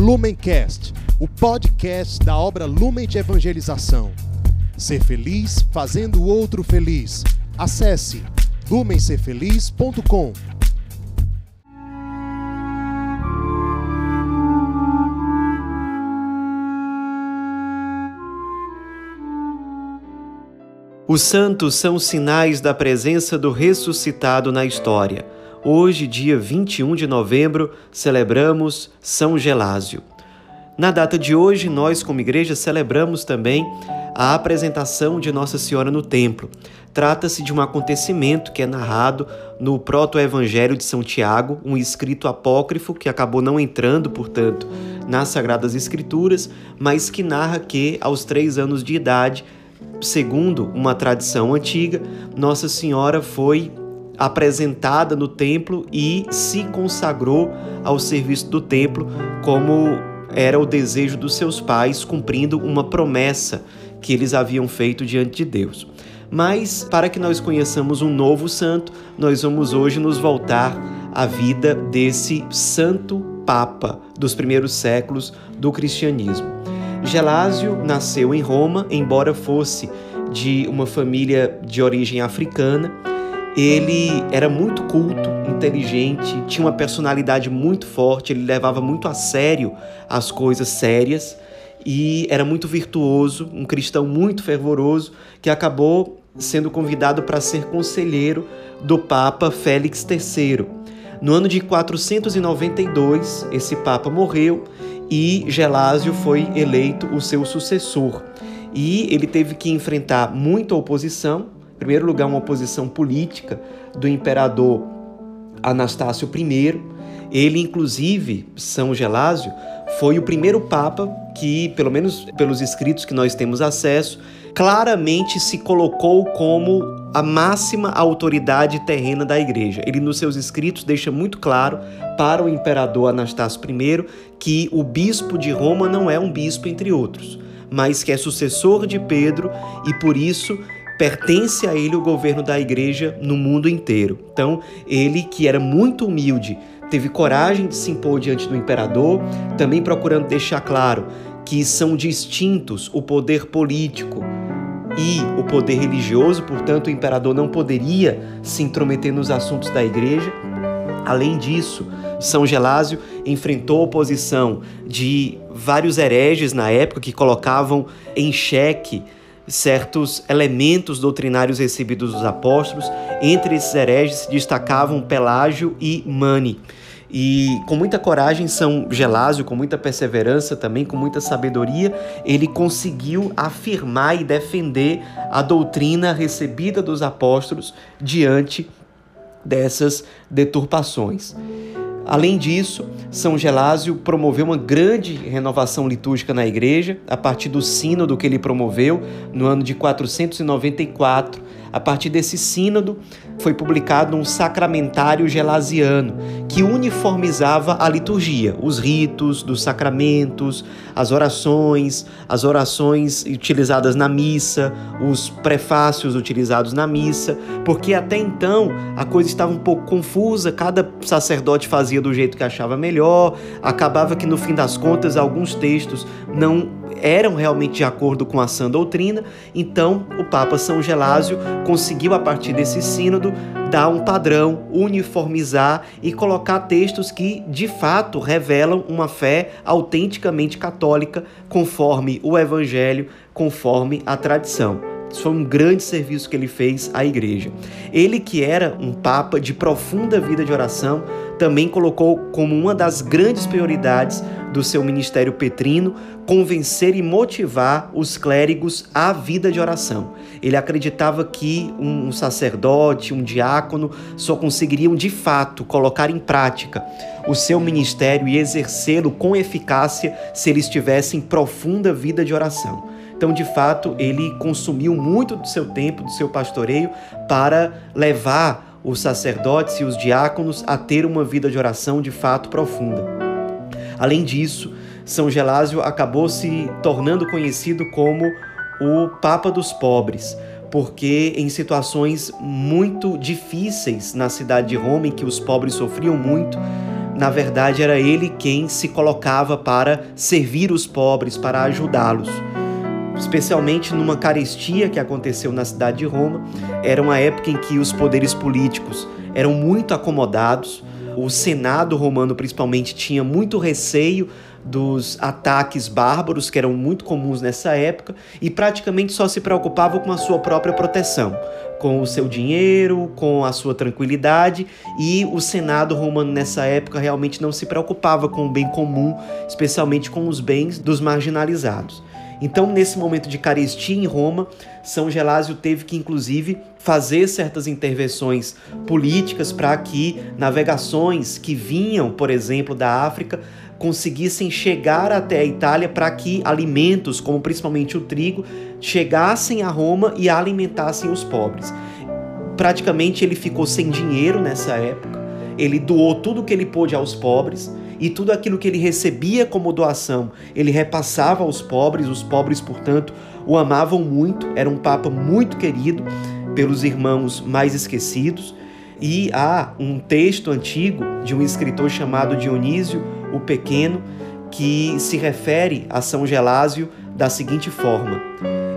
Lumencast, o podcast da obra Lumen de Evangelização. Ser feliz fazendo o outro feliz. Acesse lumencerfeliz.com. Os santos são sinais da presença do ressuscitado na história. Hoje, dia 21 de novembro, celebramos São Gelásio. Na data de hoje, nós, como igreja, celebramos também a apresentação de Nossa Senhora no templo. Trata-se de um acontecimento que é narrado no Proto-Evangelho de São Tiago, um escrito apócrifo que acabou não entrando, portanto, nas Sagradas Escrituras, mas que narra que, aos três anos de idade, segundo uma tradição antiga, Nossa Senhora foi apresentada no templo e se consagrou ao serviço do templo, como era o desejo dos seus pais, cumprindo uma promessa que eles haviam feito diante de Deus. Mas, para que nós conheçamos um novo santo, nós vamos hoje nos voltar à vida desse santo Papa dos primeiros séculos do cristianismo. Gelásio nasceu em Roma, embora fosse de uma família de origem africana. Ele era muito culto, inteligente, tinha uma personalidade muito forte, ele levava muito a sério as coisas sérias e era muito virtuoso, um cristão muito fervoroso que acabou sendo convidado para ser conselheiro do Papa Félix III. No ano de 492, esse Papa morreu e Gelásio foi eleito o seu sucessor. E ele teve que enfrentar muita oposição, primeiro lugar, uma oposição política do imperador Anastácio I. Ele, inclusive, São Gelásio, foi o primeiro papa que, pelo menos pelos escritos que nós temos acesso, claramente se colocou como a máxima autoridade terrena da igreja. Ele, nos seus escritos, deixa muito claro para o imperador Anastácio I que o bispo de Roma não é um bispo entre outros, mas que é sucessor de Pedro e por isso pertence a ele o governo da igreja no mundo inteiro. Então, ele que era muito humilde, teve coragem de se impor diante do imperador, também procurando deixar claro que são distintos o poder político e o poder religioso, portanto, o imperador não poderia se intrometer nos assuntos da igreja. Além disso, São Gelásio enfrentou a oposição de vários hereges na época que colocavam em xeque certos elementos doutrinários recebidos dos apóstolos. Entre esses hereges se destacavam Pelágio e Mani. E com muita coragem, São Gelásio, com muita perseverança também, com muita sabedoria, ele conseguiu afirmar e defender a doutrina recebida dos apóstolos diante dessas deturpações. Além disso, São Gelásio promoveu uma grande renovação litúrgica na igreja, a partir do sínodo que ele promoveu no ano de 494. A partir desse sínodo, foi publicado um sacramentário gelasiano que uniformizava a liturgia, os ritos dos sacramentos, as orações, as orações utilizadas na missa, os prefácios utilizados na missa, porque até então a coisa estava um pouco confusa, cada sacerdote fazia do jeito que achava melhor, acabava que no fim das contas alguns textos não eram realmente de acordo com a sã doutrina, então o Papa São Gelásio conseguiu, a partir desse sínodo, dar um padrão, uniformizar e colocar textos que, de fato, revelam uma fé autenticamente católica, conforme o Evangelho, conforme a tradição. Foi um grande serviço que ele fez à igreja. Ele, que era um papa de profunda vida de oração, também colocou como uma das grandes prioridades do seu ministério petrino convencer e motivar os clérigos à vida de oração. Ele acreditava que um sacerdote, um diácono, só conseguiriam de fato colocar em prática o seu ministério e exercê-lo com eficácia se eles tivessem profunda vida de oração. Então, de fato, ele consumiu muito do seu tempo, do seu pastoreio, para levar os sacerdotes e os diáconos a ter uma vida de oração de fato profunda. Além disso, São Gelásio acabou se tornando conhecido como o Papa dos Pobres, porque em situações muito difíceis na cidade de Roma, em que os pobres sofriam muito, na verdade era ele quem se colocava para servir os pobres, para ajudá-los. Especialmente numa carestia que aconteceu na cidade de Roma, era uma época em que os poderes políticos eram muito acomodados, o Senado romano principalmente tinha muito receio dos ataques bárbaros que eram muito comuns nessa época e praticamente só se preocupava com a sua própria proteção, com o seu dinheiro, com a sua tranquilidade e o Senado romano nessa época realmente não se preocupava com o bem comum, especialmente com os bens dos marginalizados. Então, nesse momento de carestia em Roma, São Gelásio teve que, inclusive, fazer certas intervenções políticas para que navegações que vinham, por exemplo, da África, conseguissem chegar até a Itália para que alimentos, como principalmente o trigo, chegassem a Roma e alimentassem os pobres. Praticamente ele ficou sem dinheiro nessa época, ele doou tudo o que ele pôde aos pobres e tudo aquilo que ele recebia como doação ele repassava aos pobres, os pobres, portanto, o amavam muito, era um papa muito querido pelos irmãos mais esquecidos. E há um texto antigo de um escritor chamado Dionísio o Pequeno que se refere a São Gelásio da seguinte forma: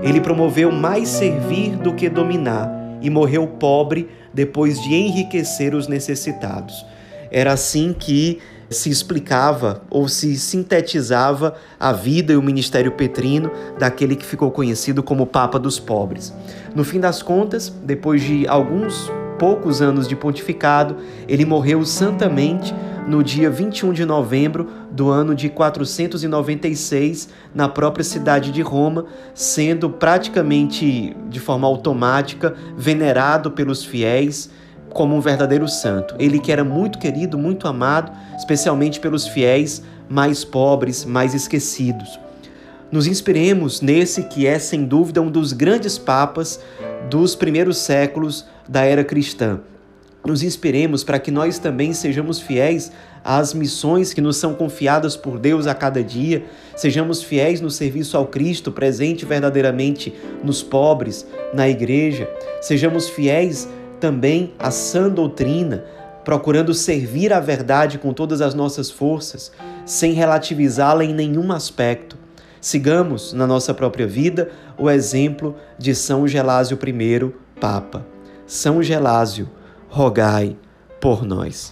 Ele promoveu mais servir do que dominar e morreu pobre depois de enriquecer os necessitados. Era assim que se explicava ou se sintetizava a vida e o ministério petrino daquele que ficou conhecido como Papa dos Pobres. No fim das contas, depois de alguns poucos anos de pontificado, ele morreu santamente no dia 21 de novembro do ano de 496, na própria cidade de Roma, sendo praticamente de forma automática venerado pelos fiéis como um verdadeiro santo. Ele que era muito querido, muito amado, especialmente pelos fiéis mais pobres, mais esquecidos. Nos inspiremos nesse que é, sem dúvida, um dos grandes papas dos primeiros séculos da era cristã. Nos inspiremos para que nós também sejamos fiéis às missões que nos são confiadas por Deus a cada dia, sejamos fiéis no serviço ao Cristo, presente verdadeiramente nos pobres, na igreja, sejamos fiéis também à sã doutrina, procurando servir a verdade com todas as nossas forças, sem relativizá-la em nenhum aspecto. Sigamos na nossa própria vida o exemplo de São Gelásio I, Papa. São Gelásio, rogai por nós.